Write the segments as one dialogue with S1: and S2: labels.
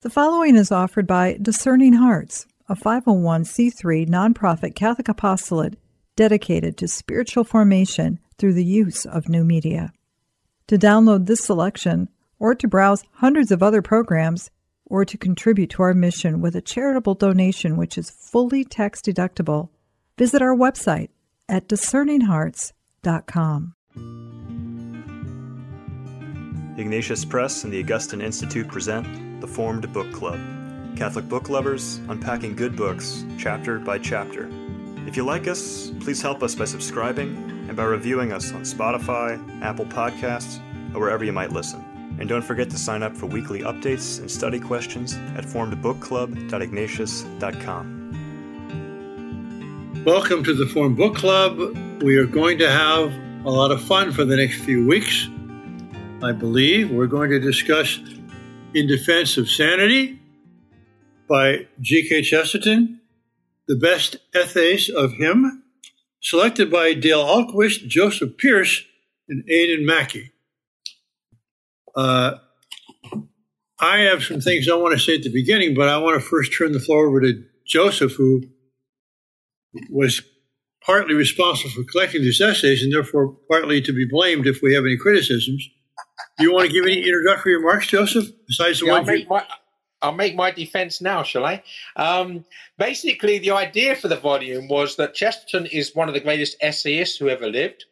S1: The following is offered by Discerning Hearts, a 501c3 nonprofit Catholic apostolate dedicated to spiritual formation through the use of new media. To download this selection, or to browse hundreds of other programs, or to contribute to our mission with a charitable donation which is fully tax deductible, visit our website at discerninghearts.com.
S2: Ignatius Press and the Augustine Institute present The Formed Book Club. Catholic book lovers unpacking good books, chapter by chapter. If you like us, please help us by subscribing and by reviewing us on Spotify, Apple Podcasts, or wherever you might listen. And don't forget to sign up for weekly updates and study questions at formedbookclub.ignatius.com.
S3: Welcome to the Formed Book Club. We are going to have a lot of fun for the next few weeks. I believe we're going to discuss In Defense of Sanity by G.K. Chesterton, the best essays of him, selected by Dale Ahlquist, Joseph Pearce, and Aidan Mackey. Uh, I have some things I want to say at the beginning, but I want to first turn the floor over to Joseph, who was partly responsible for collecting these essays and therefore partly to be blamed if we have any criticisms. Do you want to give any introductory remarks, Joseph, besides the
S4: Yeah, I'll
S3: one you...
S4: make my I'll make my defense now, shall I? Um, basically, the idea for the volume was that Chesterton is one of the greatest essayists who ever lived,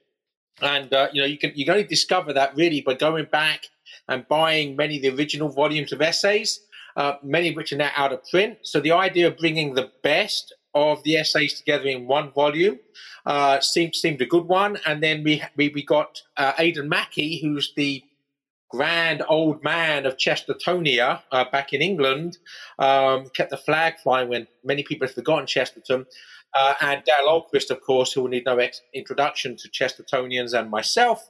S4: and uh, you know you can you can only discover that really by going back and buying many of the original volumes of essays, uh, many of which are now out of print. So the idea of bringing the best of the essays together in one volume uh, seemed seemed a good one, and then we we, we got uh, Aidan Mackey, who's the grand old man of Chestertonia uh, back in England, um, kept the flag flying when many people have forgotten Chesterton. Uh, and Dale Ahlquist, of course, who will need no ex- introduction to Chestertonians and myself.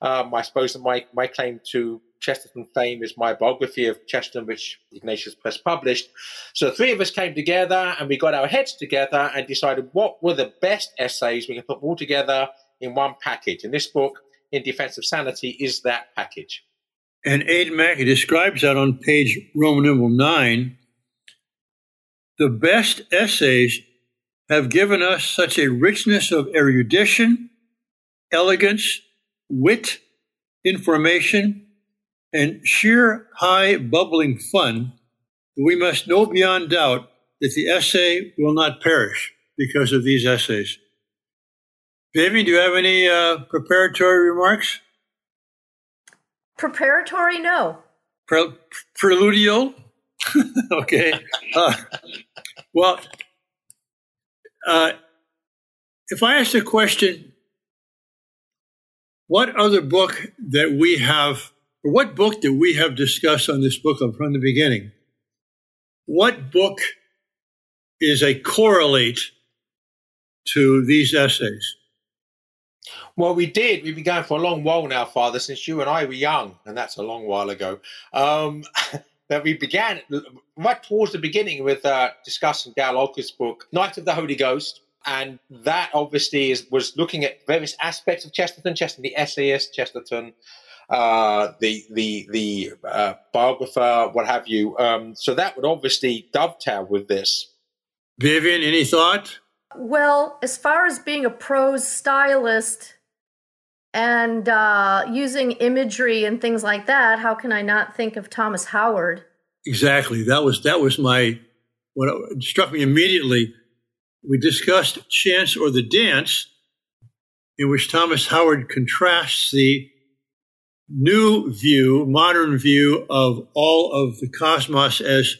S4: Um, I suppose that my, my claim to Chesterton fame is my biography of Chesterton, which Ignatius Press published. So the three of us came together and we got our heads together and decided what were the best essays we can put all together in one package. And this book, In Defense of Sanity, is that package.
S3: And Aidan Mackey describes that on page Roman numeral 9. The best essays have given us such a richness of erudition, elegance, wit, information, and sheer high bubbling fun that we must know beyond doubt that the essay will not perish because of these essays. Vivian, do you have any uh, preparatory remarks?
S5: Preparatory? No.
S3: Pre- preludial? okay. Uh, well, uh, if I ask the question, what other book that we have, or what book that we have discussed on this book from the beginning, what book is a correlate to these essays?
S4: Well, we did. We've been going for a long while now, Father, since you and I were young, and that's a long while ago. Um, that we began right towards the beginning with uh, discussing Dale Ahlquist's book, Knight of the Holy Ghost. And that obviously is, was looking at various aspects of Chesterton, Chesterton, the essayist, Chesterton, uh, the the the uh, biographer, what have you. Um, so that would obviously dovetail with this.
S3: Vivian, any thought?
S5: Well, as far as being a prose stylist and uh, using imagery and things like that, how can I not think of Thomas Howard?
S3: Exactly. That was that was my what struck me immediately. We discussed Chance or the Dance, in which Thomas Howard contrasts the new view, modern view of all of the cosmos as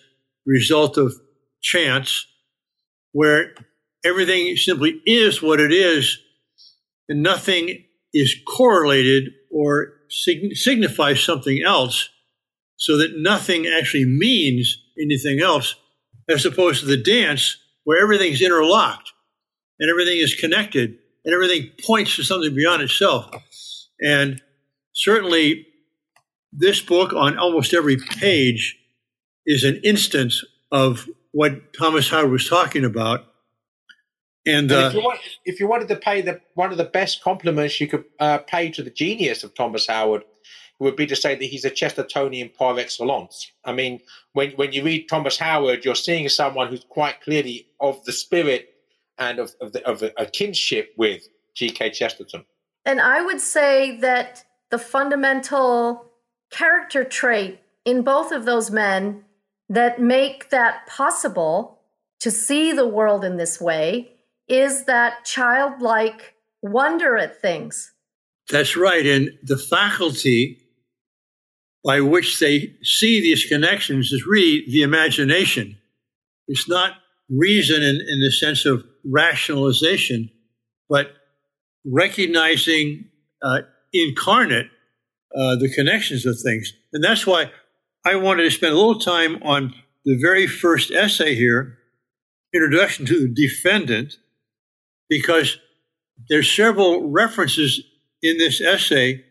S3: result of chance, where everything simply is what it is, and nothing is correlated or sig- signifies something else, so that nothing actually means anything else, as opposed to the dance where everything's interlocked and everything is connected and everything points to something beyond itself. And certainly, this book on almost every page is an instance of what Thomas Howard was talking about. And,
S4: And
S3: uh,
S4: if, you want, if you wanted to pay the one of the best compliments you could uh, pay to the genius of Thomas Howard would be to say that he's a Chestertonian par excellence. I mean, when, when you read Thomas Howard, you're seeing someone who's quite clearly of the spirit and of, of, the, of a, a kinship with G.K. Chesterton.
S5: And I would say that the fundamental character trait in both of those men that make that possible to see the world in this way is that childlike wonder at things.
S3: That's right. And the faculty by which they see these connections is really the imagination. It's not reason in, in the sense of rationalization, but recognizing uh, incarnate uh, the connections of things. And that's why I wanted to spend a little time on the very first essay here, Introduction to the Defendant, because there's several references in this essay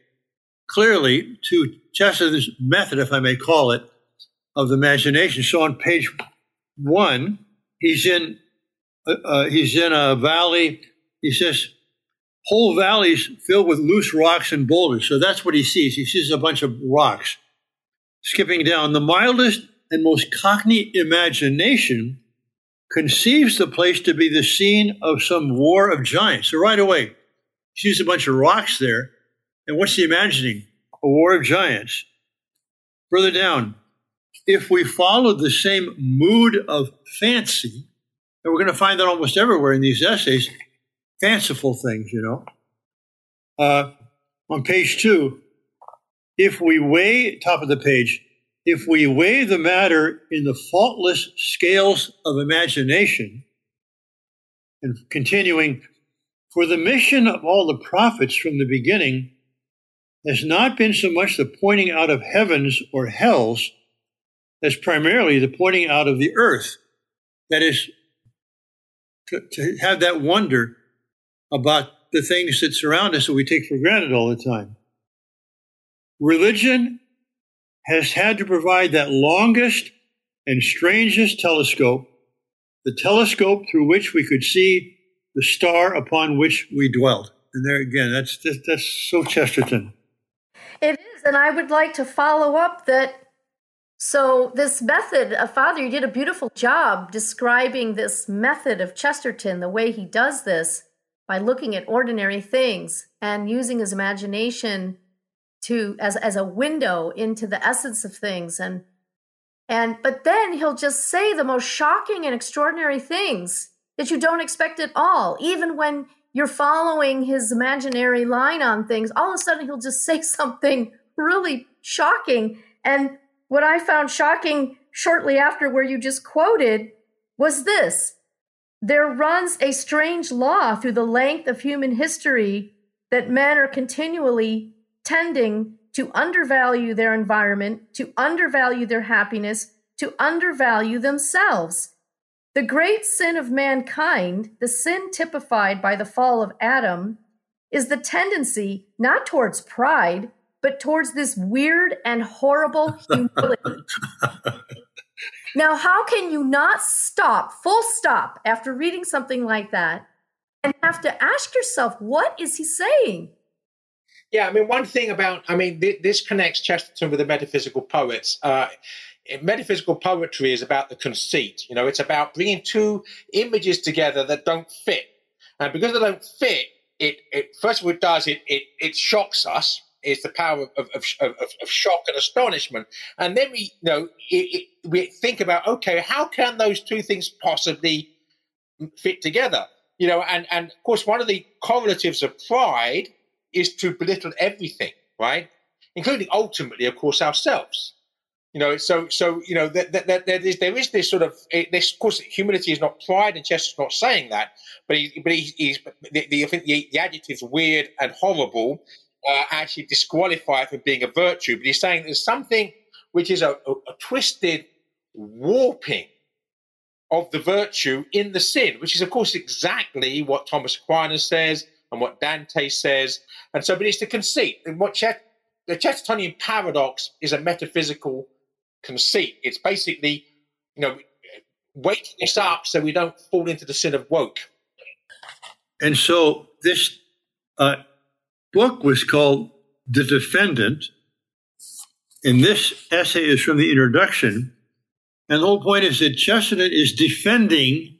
S3: clearly to Chesterton's method, if I may call it, of the imagination. So on page one, he's in uh, uh, he's in a valley. He says whole valleys filled with loose rocks and boulders. So that's what he sees. He sees a bunch of rocks. Skipping down, the mildest and most cockney imagination conceives the place to be the scene of some war of giants. So right away, sees a bunch of rocks there. And what's he imagining? A war of giants. Further down, if we follow the same mood of fancy, and we're going to find that almost everywhere in these essays, fanciful things, you know. Uh, on page two, if we weigh, top of the page, if we weigh the matter in the faultless scales of imagination, and continuing, for the mission of all the prophets from the beginning has not been so much the pointing out of heavens or hells as primarily the pointing out of the earth. That is, to, to have that wonder about the things that surround us that we take for granted all the time. Religion has had to provide that longest and strangest telescope, the telescope through which we could see the star upon which we dwelt. And there again, that's that's, that's so Chesterton.
S5: It is, and I would like to follow up that. So this method, uh, Father, you did a beautiful job describing this method of Chesterton, the way he does this by looking at ordinary things and using his imagination to as as a window into the essence of things. And and but then he'll just say the most shocking and extraordinary things that you don't expect at all. Even when you're following his imaginary line on things all of a sudden he'll just say something really shocking. And what i found shocking shortly after where you just quoted was this. There runs a strange law through the length of human history that men are continually tending to undervalue their environment, to undervalue their happiness, to undervalue themselves. The great sin of mankind, the sin typified by the fall of Adam, is the tendency not towards pride, but towards this weird and horrible humility. Now, how can you not stop, full stop, after reading something like that and have to ask yourself, what is he saying?
S4: Yeah, I mean, one thing about, I mean, th- this connects Chesterton with the metaphysical poets. Uh, metaphysical poetry is about the conceit. You know, it's about bringing two images together that don't fit. And because they don't fit, it, it first of all, it does, it, it, it shocks us is the power of, of, of, of, shock and astonishment. And then we, you know, it, it, we think about, okay, how can those two things possibly fit together? You know, and, and of course, one of the correlatives of pride is to belittle everything, right? Including ultimately, of course, ourselves. You know, so so you know that, that, there is there is this sort of this. Of course, humility is not pride, and Chester's not saying that, but he, but he, he's the, the, I think the, the adjectives weird and horrible uh, actually disqualify it from being a virtue, but he's saying there's something which is a, a, a twisted warping of the virtue in the sin, which is, of course, exactly what Thomas Aquinas says and what Dante says. And so, but it's the conceit. And what Chet, the Chestertonian paradox is a metaphysical conceit. It's basically, you know, waking us up so we don't fall into the sin of woke.
S3: And so this uh, book was called The Defendant, And this essay is from the introduction. And the whole point is that Chesterton is defending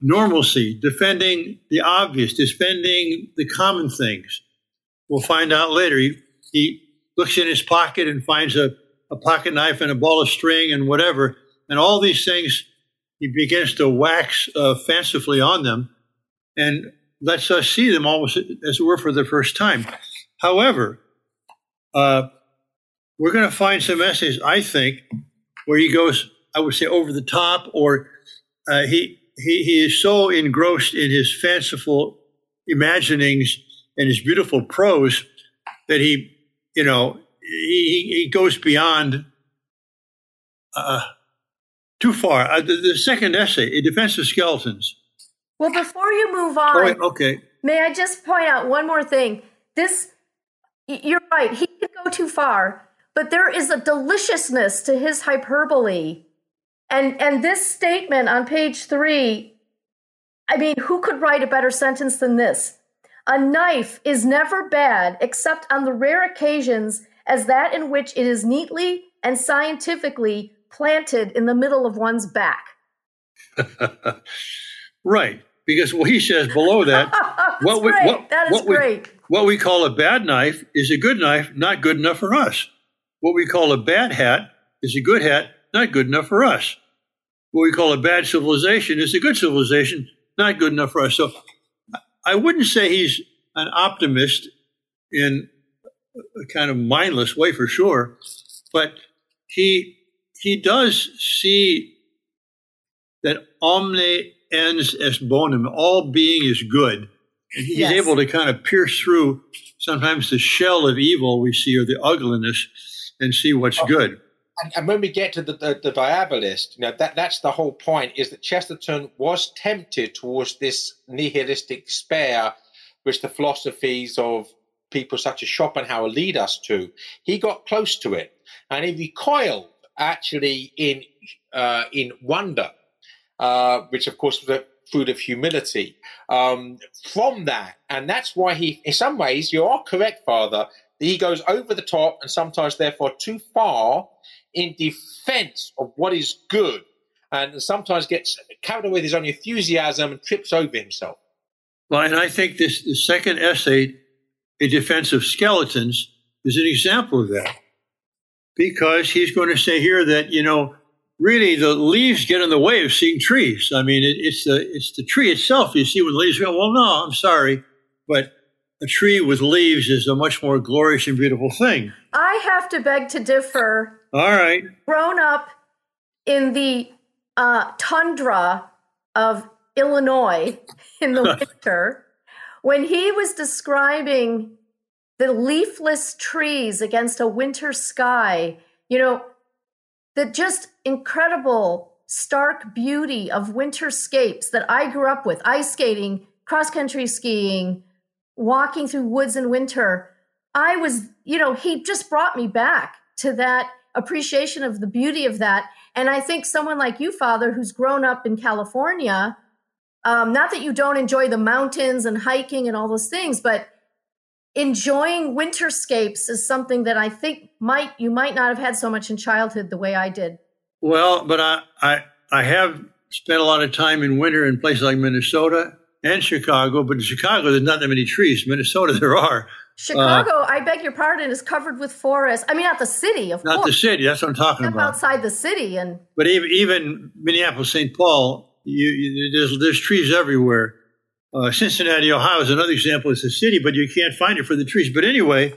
S3: normalcy, defending the obvious, defending the common things. We'll find out later. He, he looks in his pocket and finds a, a pocket knife and a ball of string and whatever. And all these things, he begins to wax uh, fancifully on them and lets us see them almost as it were for the first time. However, uh, we're going to find some essays, I think, where he goes, I would say, over the top, or uh, he, he, he is so engrossed in his fanciful imaginings and his beautiful prose that he, you know, he, he goes beyond uh, too far. Uh, the, the, second essay, A Defense of Skeletons.
S5: Well, before you move on,
S3: oh, okay.
S5: May I just point out one more thing? This, you're right. He could go too far, but there is a deliciousness to his hyperbole, and and this statement on page three. I mean, who could write a better sentence than this? A knife is never bad except on the rare occasions as that in which it is neatly and scientifically planted in the middle of one's back.
S3: right. Because what he says below that,
S5: what, we, what, that is
S3: what
S5: great.
S3: We, what we call a bad knife is a good knife, not good enough for us. What we call a bad hat is a good hat, not good enough for us. What we call a bad civilization is a good civilization, not good enough for us. So I wouldn't say he's an optimist in a kind of mindless way for sure, but he he does see that omne ens est bonum, all being is good. And he's yes. able to kind of pierce through sometimes the shell of evil we see or the ugliness and see what's oh, good.
S4: And, and, when we get to the, the, the diabolist, you know, that, that's the whole point is that Chesterton was tempted towards this nihilistic despair, which the philosophies of people such as Schopenhauer lead us to. He got close to it and he recoiled actually in, uh, in wonder uh, which of course was a fruit of humility um, from that. And that's why he, in some ways, you are correct, Father, he goes over the top and sometimes, therefore, too far in defense of what is good and sometimes gets carried away with his own enthusiasm and trips over himself.
S3: Well, and I think this the second essay, A Defense of Skeletons, is an example of that. Because he's going to say here that, you know, really the leaves get in the way of seeing trees. I mean, it, it's the it's the tree itself. You see when the leaves go. Well, no, I'm sorry, but a tree with leaves is a much more glorious and beautiful thing.
S5: I have to beg to differ.
S3: All right.
S5: Grown up in the uh, tundra of Illinois in the winter, when he was describing the leafless trees against a winter sky, you know, the just incredible, stark beauty of winterscapes that I grew up with ice skating, cross country skiing, walking through woods in winter. I was, you know, he just brought me back to that appreciation of the beauty of that. And I think someone like you, Father, who's grown up in California, um, not that you don't enjoy the mountains and hiking and all those things, but enjoying winterscapes is something that I think might you might not have had so much in childhood the way I did.
S3: Well, but I I, I have spent a lot of time in winter in places like Minnesota and Chicago. But in Chicago, there's not that many trees. Minnesota, there are.
S5: Chicago, uh, I beg your pardon, is covered with forest. I mean, not the city, of
S3: not
S5: course.
S3: Not the city. That's what I'm talking
S5: Step
S3: about.
S5: outside the city, and
S3: but even even Minneapolis, St. Paul, you, you, there's there's trees everywhere. Uh, Cincinnati, Ohio is another example. It's a city, but you can't find it for the trees. But anyway,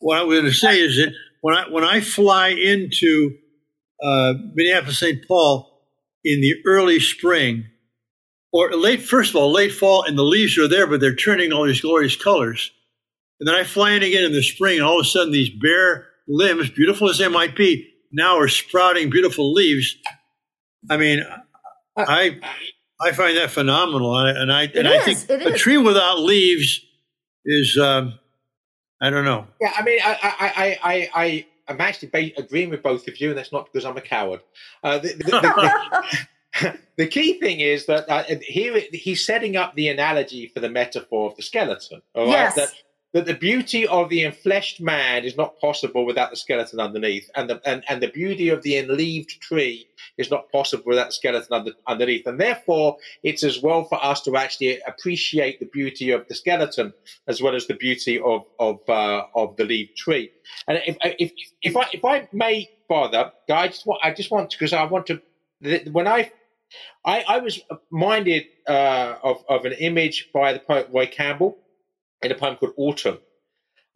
S3: what I'm going to say is that when I when I fly into uh, Minneapolis, St. Paul in the early spring, or late, first of all, late fall, and the leaves are there, but they're turning all these glorious colors. And then I fly in again in the spring, and all of a sudden, these bare limbs, beautiful as they might be, now are sprouting beautiful leaves. I mean, I I find that phenomenal, and I and I, think a tree without leaves is um, I don't know.
S4: Yeah, I mean, I I I I I'm actually agreeing with both of you, and that's not because I'm a coward. Uh, the, the, the, the, key thing is that uh, here he's setting up the analogy for the metaphor of the skeleton. All right?
S5: Yes.
S4: That, that the beauty of the enfleshed man is not possible without the skeleton underneath, and the and, and the beauty of the enleaved tree is not possible without the skeleton under, underneath. And therefore, it's as well for us to actually appreciate the beauty of the skeleton as well as the beauty of of uh, of the leaf tree. And if if if I if I may, Father, I just want I just want because I want to when I I, I was minded uh, of, of an image by the poet Roy Campbell in a poem called Autumn.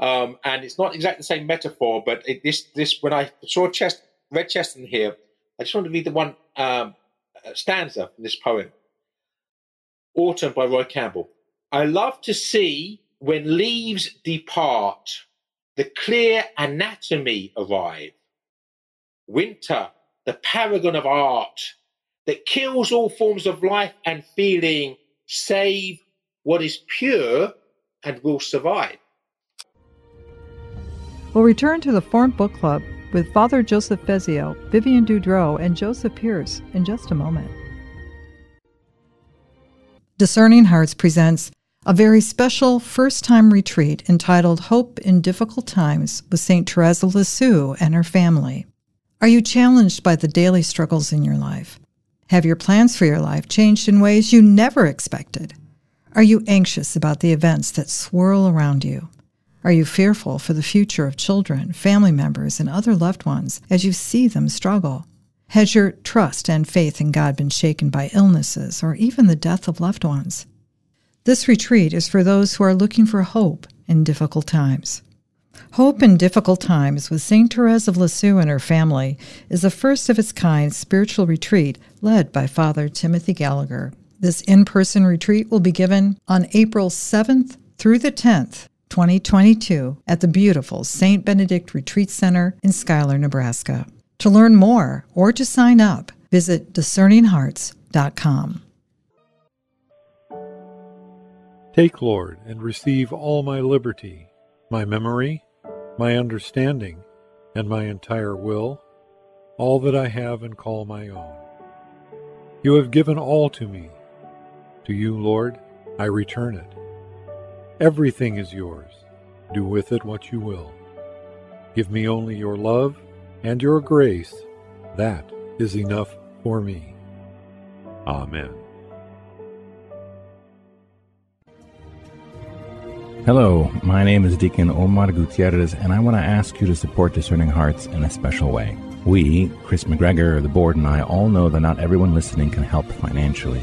S4: Um, and it's not exactly the same metaphor, but it, this this when I saw Chest, read Chesterton here, I just want to read the one um, stanza from this poem. Autumn by Roy Campbell. I love to see when leaves depart, the clear anatomy arrive. Winter, the paragon of art, that kills all forms of life and feeling, save what is pure and will survive.
S1: We'll return to the Formed Book Club with Father Joseph Fessio, Vivian Dudro, and Joseph Pearce in just a moment. Discerning Hearts presents a very special first time retreat entitled Hope in Difficult Times with St. Therese of Lisieux and her family. Are you challenged by the daily struggles in your life? Have your plans for your life changed in ways you never expected? Are you anxious about the events that swirl around you? Are you fearful for the future of children, family members, and other loved ones as you see them struggle? Has your trust and faith in God been shaken by illnesses or even the death of loved ones? This retreat is for those who are looking for hope in difficult times. Hope in Difficult Times with St. Therese of Lisieux and her family is a first of its kind spiritual retreat led by Father Timothy Gallagher. This in person retreat will be given on April 7th through the 10th, 2022, at the beautiful St. Benedict Retreat Center in Schuyler, Nebraska. To learn more or to sign up, visit discerninghearts.com.
S6: Take, Lord, and receive all my liberty, my memory, my understanding, and my entire will, all that I have and call my own. You have given all to me to you, Lord, I return it. Everything is yours. Do with it what you will. Give me only your love and your grace. That is enough for me. Amen.
S7: Hello, my name is Deacon Omar Gutierrez, and I want to ask you to support Discerning Hearts in a special way. We, Chris McGregor, the board, and I all know that not everyone listening can help financially.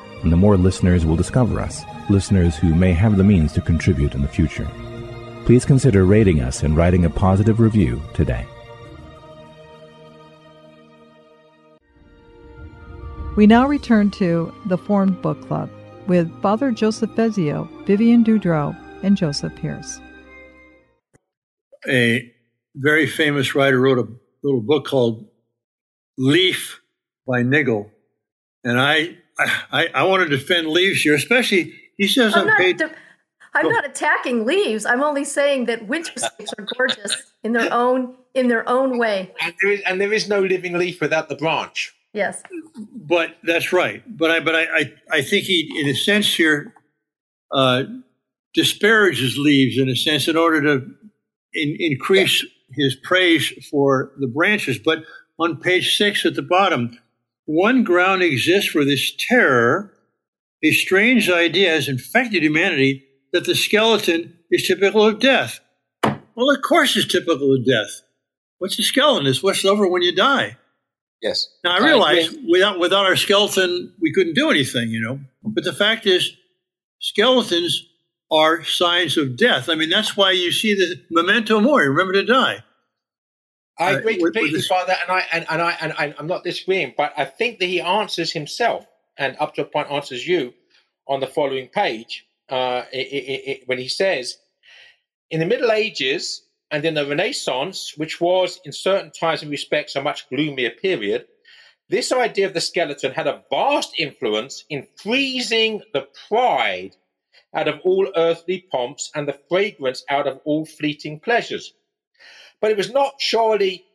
S7: and the more listeners will discover us, listeners who may have the means to contribute in the future. Please consider rating us and writing a positive review today.
S1: We now return to the Formed Book Club with Father Joseph Fessio, Vivian Dudro, and Joseph Pearce.
S3: A very famous writer wrote a little book called Leaf by Niggle. And I I, I want to defend leaves here, especially he says
S5: I'm
S3: on page.
S5: De- I'm not attacking leaves. I'm only saying that winterscapes are gorgeous in their own in their own way.
S4: And there is, and there is no living leaf without the branch.
S5: Yes.
S3: But that's right. But I but I I, I think he in a sense here uh, disparages leaves in a sense in order to in, increase his praise for the branches. But on page six at the bottom, one ground exists for this terror. A strange idea has infected humanity that the skeleton is typical of death. Well, of course, it's typical of death. What's a skeleton? It's what's over when you die.
S4: Yes.
S3: Now I realize without without our skeleton, we couldn't do anything, you know. But the fact is, skeletons are signs of death. I mean, that's why you see the memento mori, remember to die.
S4: I
S3: Uh,
S4: agree
S3: with
S4: completely,
S3: this-
S4: Father, and I and, and I and I, I'm not disagreeing, but I think that he answers himself, and up to a point answers you on the following page uh, i i i when he says, in the Middle Ages and in the Renaissance, which was in certain times and respects a much gloomier period, this idea of the skeleton had a vast influence in freezing the pride out of all earthly pomps and the fragrance out of all fleeting pleasures. But it was not surely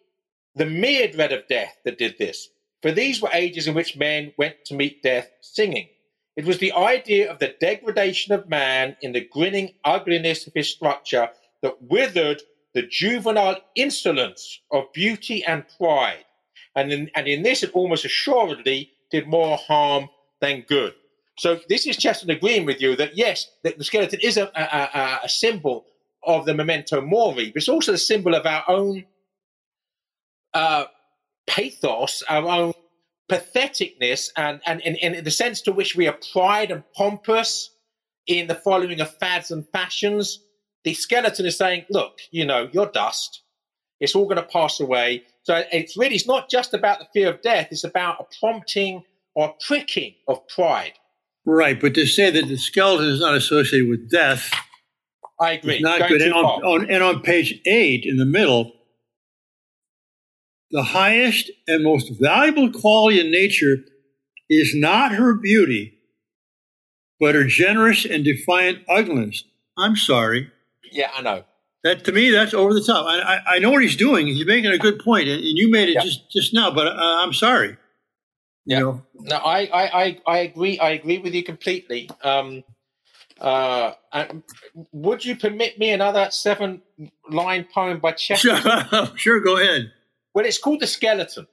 S4: the mere dread of death that did this, for these were ages in which men went to meet death singing. It was the idea of the degradation of man in the grinning ugliness of his structure that withered the juvenile insolence of beauty and pride. And in, and in this, it almost assuredly did more harm than good. So this is Chesterton agreeing with you that yes, the, the skeleton is a, a, a, symbol of the memento mori, but it's also a symbol of our own uh, pathos, our own patheticness, and, and, and, in the sense to which we are pride and pompous in the following of fads and fashions. The skeleton is saying, look, you know, you're dust. It's all going to pass away. So it's really, it's not just about the fear of death. It's about a prompting or pricking of pride.
S3: Right, but to say that the skeleton is not associated with death,
S4: I agree.
S3: Not Going good. And on, on, and on page eight in the middle, the highest and most valuable quality in nature is not her beauty, but her generous and defiant ugliness. I'm sorry.
S4: Yeah, I know.
S3: That to me, that's over the top. I, I, I know what he's doing. He's making a good point, and you made it yeah. just just now. But uh, I'm sorry.
S4: Yeah. You know? No, I, I, I agree. I agree with you completely. Um, uh, would you permit me another seven line poem by Chester?
S3: Sure, sure, go ahead.
S4: Well, it's called The Skeleton.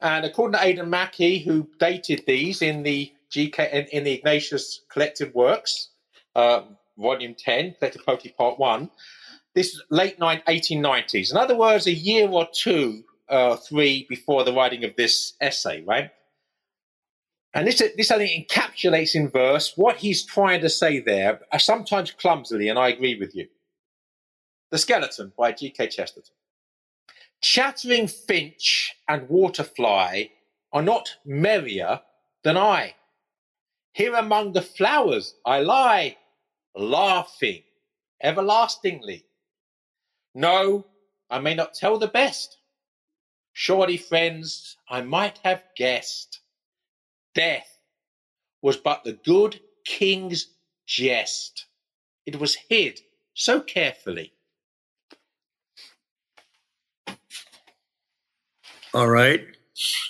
S4: And according to Aidan Mackey, who dated these in the GK in, in the Ignatius Collected Works, uh, Volume 10, Collected Poetry Part 1, this is late 1890s. In other words, a year or two, uh, three before the writing of this essay, right? And this, this I think encapsulates in verse what he's trying to say there, uh, sometimes clumsily, and I agree with you. The Skeleton by G.K. Chesterton. Chattering finch and waterfly are not merrier than I. Here among the flowers I lie, laughing everlastingly. No, I may not tell the best. Surely, friends, I might have guessed. Death was but the good king's jest. It was hid so carefully
S3: All right.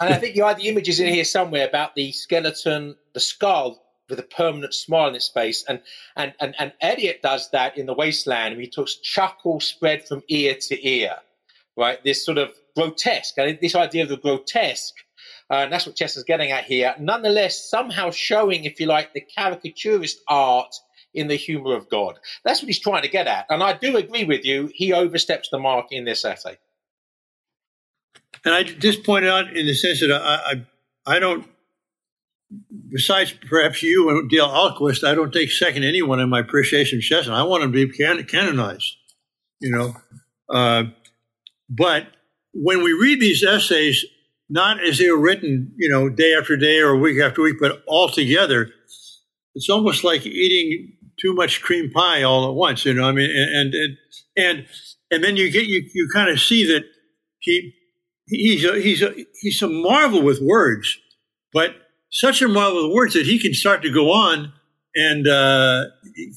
S4: and I think you had the images in here somewhere about the skeleton, the skull with a permanent smile on its face. And and and, and Eliot does that in the wasteland. He talks chuckle spread from ear to ear. Right? This sort of grotesque, And this idea of the grotesque. Uh, and that's what Chester's getting at here. Nonetheless, somehow showing, if you like, the caricaturist art in the humor of God. That's what he's trying to get at. And I do agree with you, he oversteps the mark in this essay.
S3: And I just pointed out in the sense that I, I, I don't, besides perhaps you and Dale Ahlquist, I don't take second anyone in my appreciation of Chesterton. I want him to be can- canonized, you know. Uh, but when we read these essays, not as they were written, you know, day after day or week after week, but all together, it's almost like eating too much cream pie all at once, you know. I mean, and and and and then you get you you kind of see that he he's a, he's a, he's a marvel with words, but such a marvel with words that he can start to go on and uh,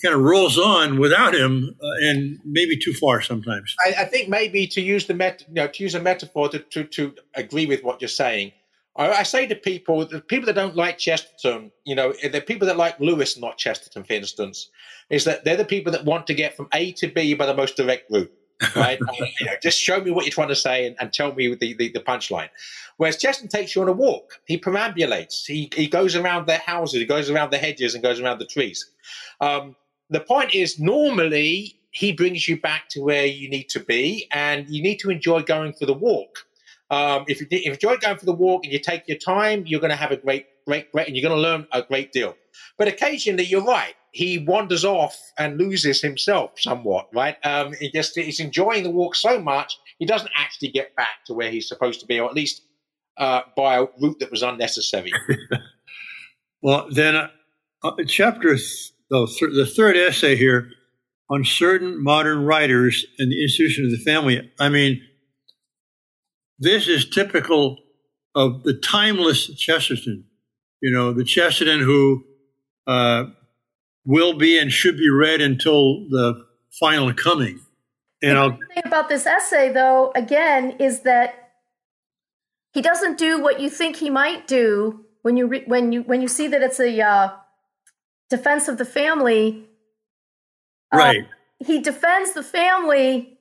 S3: kind of rolls on without him, uh, and maybe too far sometimes.
S4: I, I think maybe to use the met, you know, to use a metaphor to, to, to agree with what you're saying. I, I, say to people, the people that don't like Chesterton, you know, the people that like Lewis, not Chesterton, for instance, is that they're the people that want to get from A to B by the most direct route right? you know, just show me what you're trying to say and, and tell me the, the, the, punchline. Whereas Chesterton takes you on a walk. He perambulates. He, he goes around their houses, he goes around the hedges and goes around the trees. Um, the point is, normally he brings you back to where you need to be, and you need to enjoy going for the walk. Um, if, you, if you enjoy going for the walk and you take your time, you're going to have a great, great, great, and you're going to learn a great deal. But occasionally, you're right he wanders off and loses himself somewhat, right? Um, he just he's enjoying the walk so much he doesn't actually get back to where he's supposed to be, or at least uh, by a route that was unnecessary.
S3: well, then, uh, chapter th- the, th- the third essay here on certain modern writers and the institution of the family. I mean, this is typical of the timeless Chesterton. You know, the Chesterton who uh, will be and should be read until the final coming.
S5: And the thing about this essay, though, again, is that he doesn't do what you think he might do when you re- when you when you see that it's a uh, defense of the family.
S3: Uh, right.
S5: He defends the family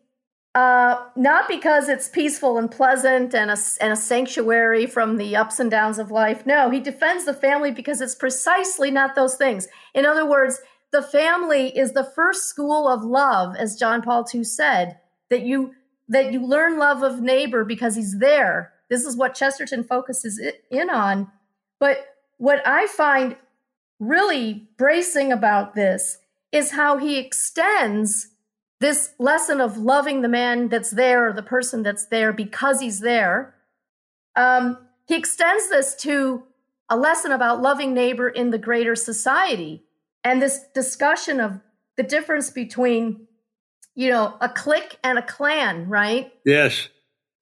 S5: uh, not because it's peaceful and pleasant and a, and a sanctuary from the ups and downs of life. No, he defends the family because it's precisely not those things. In other words, the family is the first school of love, as John Paul II said, that you that you learn love of neighbor because he's there. This is what Chesterton focuses in on. But what I find really bracing about this is how he extends this lesson of loving the man that's there or the person that's there because he's there. Um, he extends this to a lesson about loving neighbor in the greater society and this discussion of the difference between you know a clique and a clan right?
S3: Yes.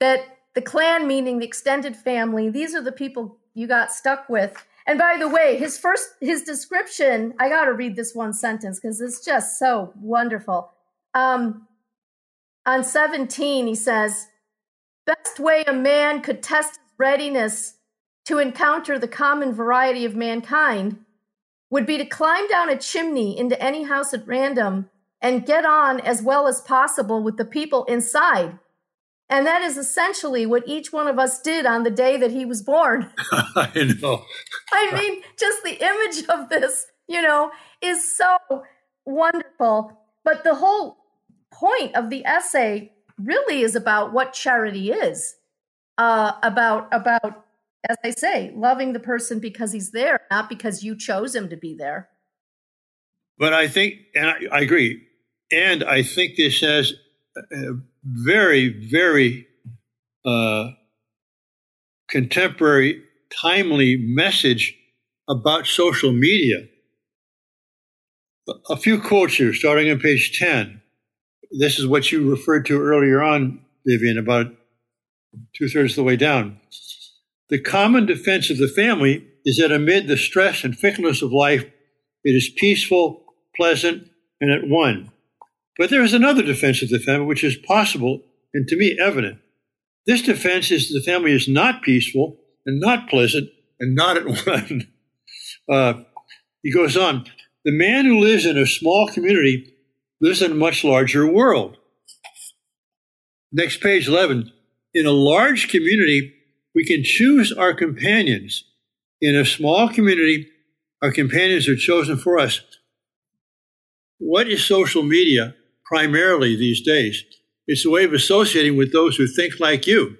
S5: That the clan meaning the extended family these are the people you got stuck with. And by the way his first his description i got to read this one sentence because it's just so wonderful um, on 17 he says best way a man could test his readiness to encounter the common variety of mankind would be to climb down a chimney into any house at random and get on as well as possible with the people inside. And that is essentially what each one of us did on the day that he was born.
S3: I know.
S5: I mean, just the image of this, you know, is so wonderful. But the whole point of the essay really is about what charity is, uh, about about as I say, loving the person because he's there, not because you chose him to be there.
S3: But I think, and I, I agree, and I think this has a very, very uh, contemporary, timely message about social media. A few quotes here, starting on page 10. This is what you referred to earlier on, Vivian, about two thirds of the way down. The common defense of the family is that amid the stress and fickleness of life, it is peaceful, pleasant, and at one. But there is another defense of the family which is possible and to me evident. This defense is the family is not peaceful and not pleasant and not at one. Uh, he goes on the man who lives in a small community lives in a much larger world. Next page 11. In a large community, we can choose our companions. In a small community, our companions are chosen for us. What is social media primarily these days? It's a way of associating with those who think like you,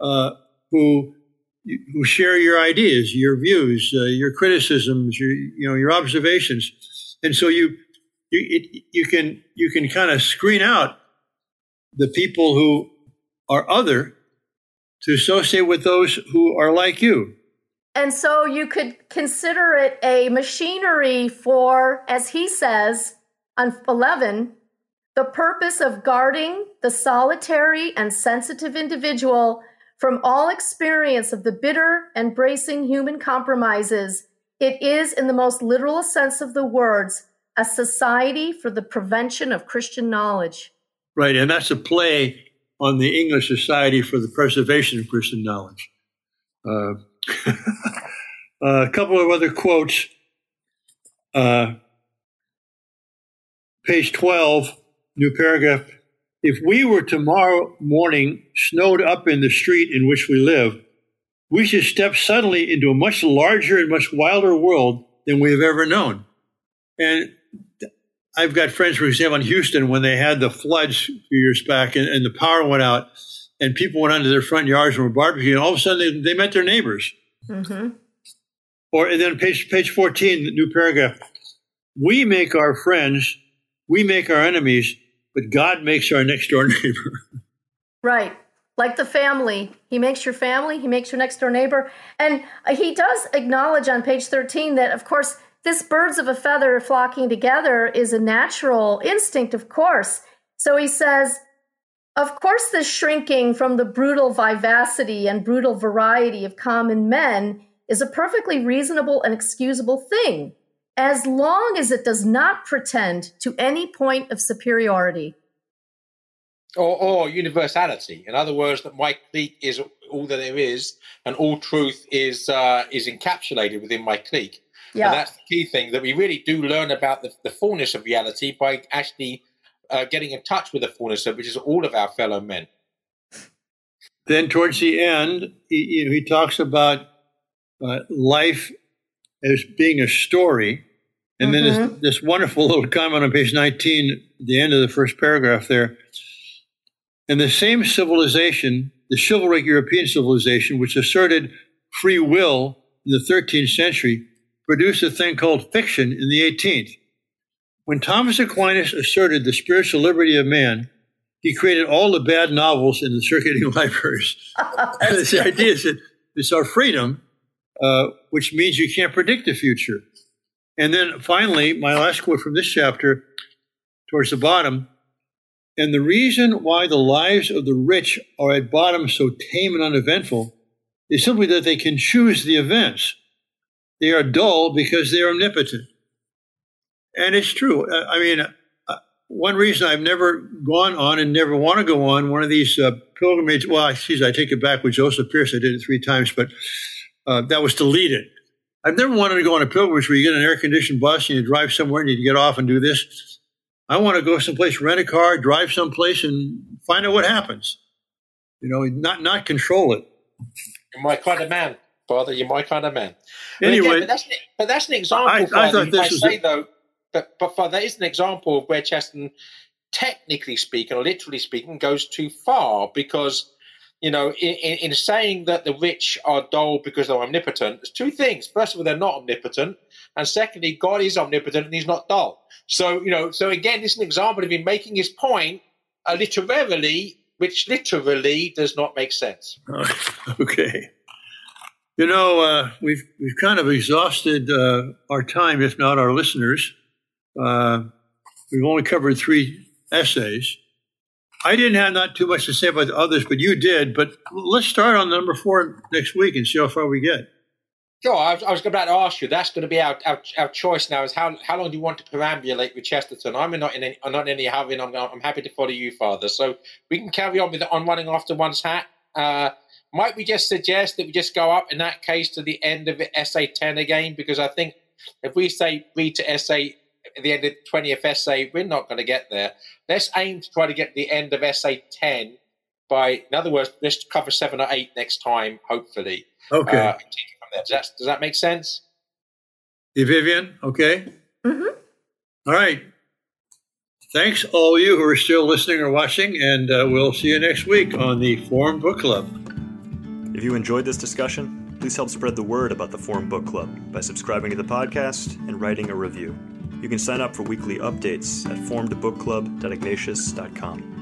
S3: uh, who who share your ideas, your views, uh, your criticisms, your you know your observations, and so you you it, you can you can kind of screen out the people who are other to associate with those who are like you.
S5: And so you could consider it a machinery for, as he says on 11, the purpose of guarding the solitary and sensitive individual from all experience of the bitter and bracing human compromises. It is, in the most literal sense of the words, a society for the prevention of Christian knowledge.
S3: Right, and that's a play on the English Society for the Preservation of Christian Knowledge. Uh, a couple of other quotes. Uh, page 12, new paragraph. If we were tomorrow morning snowed up in the street in which we live, we should step suddenly into a much larger and much wilder world than we have ever known. And I've got friends, for example, in Houston, when they had the floods a few years back and, and the power went out and people went onto their front yards and were barbecuing, and all of a sudden they, they met their neighbors. Mm-hmm. Or and then page page 14, the new paragraph. We make our friends, we make our enemies, but God makes our next door neighbor.
S5: Right. Like the family. He makes your family, he makes your next door neighbor. And he does acknowledge on page 13 that, of course, this birds of a feather flocking together is a natural instinct, of course. So he says, of course, this shrinking from the brutal vivacity and brutal variety of common men is a perfectly reasonable and excusable thing, as long as it does not pretend to any point of superiority.
S4: Or, or universality. In other words, that my clique is all that there is, and all truth is uh, is encapsulated within my clique. Yeah. And that's the key thing that we really do learn about the, the fullness of reality by actually uh, getting in touch with the fullness of which is all of our fellow men.
S3: Then towards the end, he, he talks about uh, life as being a story. And mm-hmm. then this, mm-hmm. this wonderful little comment on page 19, the end of the first paragraph there. In the same civilization, the chivalric European civilization, which asserted free will in the 13th century, produced a thing called fiction in the 18th. When Thomas Aquinas asserted the spiritual liberty of man, he created all the bad novels in the circulating libraries. And the idea is that it's our freedom, uh, which means you can't predict the future. And then finally, my last quote from this chapter, towards the bottom, and the reason why the lives of the rich are at bottom so tame and uneventful is simply that they can choose the events. They are dull because they are omnipotent. And it's true. Uh, I mean, uh, one reason I've never gone on and never want to go on one of these uh, pilgrimage. Well, excuse, I take it back with Joseph Pearce. I did it three times, but uh, that was deleted. I've never wanted to go on a pilgrimage where you get an air conditioned bus and you drive somewhere and you get off and do this. I want to go someplace, rent a car, drive someplace, and find out what happens. You know, not not control it.
S4: You're my kind of man, Father. You're my kind of man.
S3: Anyway,
S4: but, again, but, that's, but that's an example. I, I thought this I say a... though, but but Father, that is an example of where Chesterton, technically speaking or literally speaking, goes too far because you know, in, in, saying that the rich are dull because they're omnipotent, there's two things. First of all, they're not omnipotent. And secondly, God is omnipotent and he's not dull. So, you know, so again, this is an example of him making his point uh, literarily, which literally does not make sense.
S3: okay. You know, uh, we've, we've kind of exhausted uh, our time, if not our listeners. Uh, we've only covered three essays. I didn't have not too much to say about the others, but you did. But let's start on number four next week and see how far we get.
S4: Sure, I was, I was about to ask you. That's going to be our, our, our choice now. Is how how long do you want to perambulate with Chesterton? I'm not in any I'm not in any hurry. I'm I'm happy to follow you, Father. So we can carry on with it on running after one's hat. Uh, might we just suggest that we just go up in that case to the end of essay ten again? Because I think if we say read to essay at the end of the 20th essay, we're not going to get there. Let's aim to try to get the end of essay 10 by, in other words, let's cover seven or eight next time, hopefully.
S3: Okay. Uh,
S4: does, that, does that make sense?
S3: Hey, Vivian, okay?
S5: Mm-hmm.
S3: All right. Thanks, all you who are still listening or watching, and uh, we'll see you next week on the FORMED Book Club.
S2: If you enjoyed this discussion, please help spread the word about the FORMED Book Club by subscribing to the podcast and writing a review. You can sign up for weekly updates at formedbookclub.ignatius.com.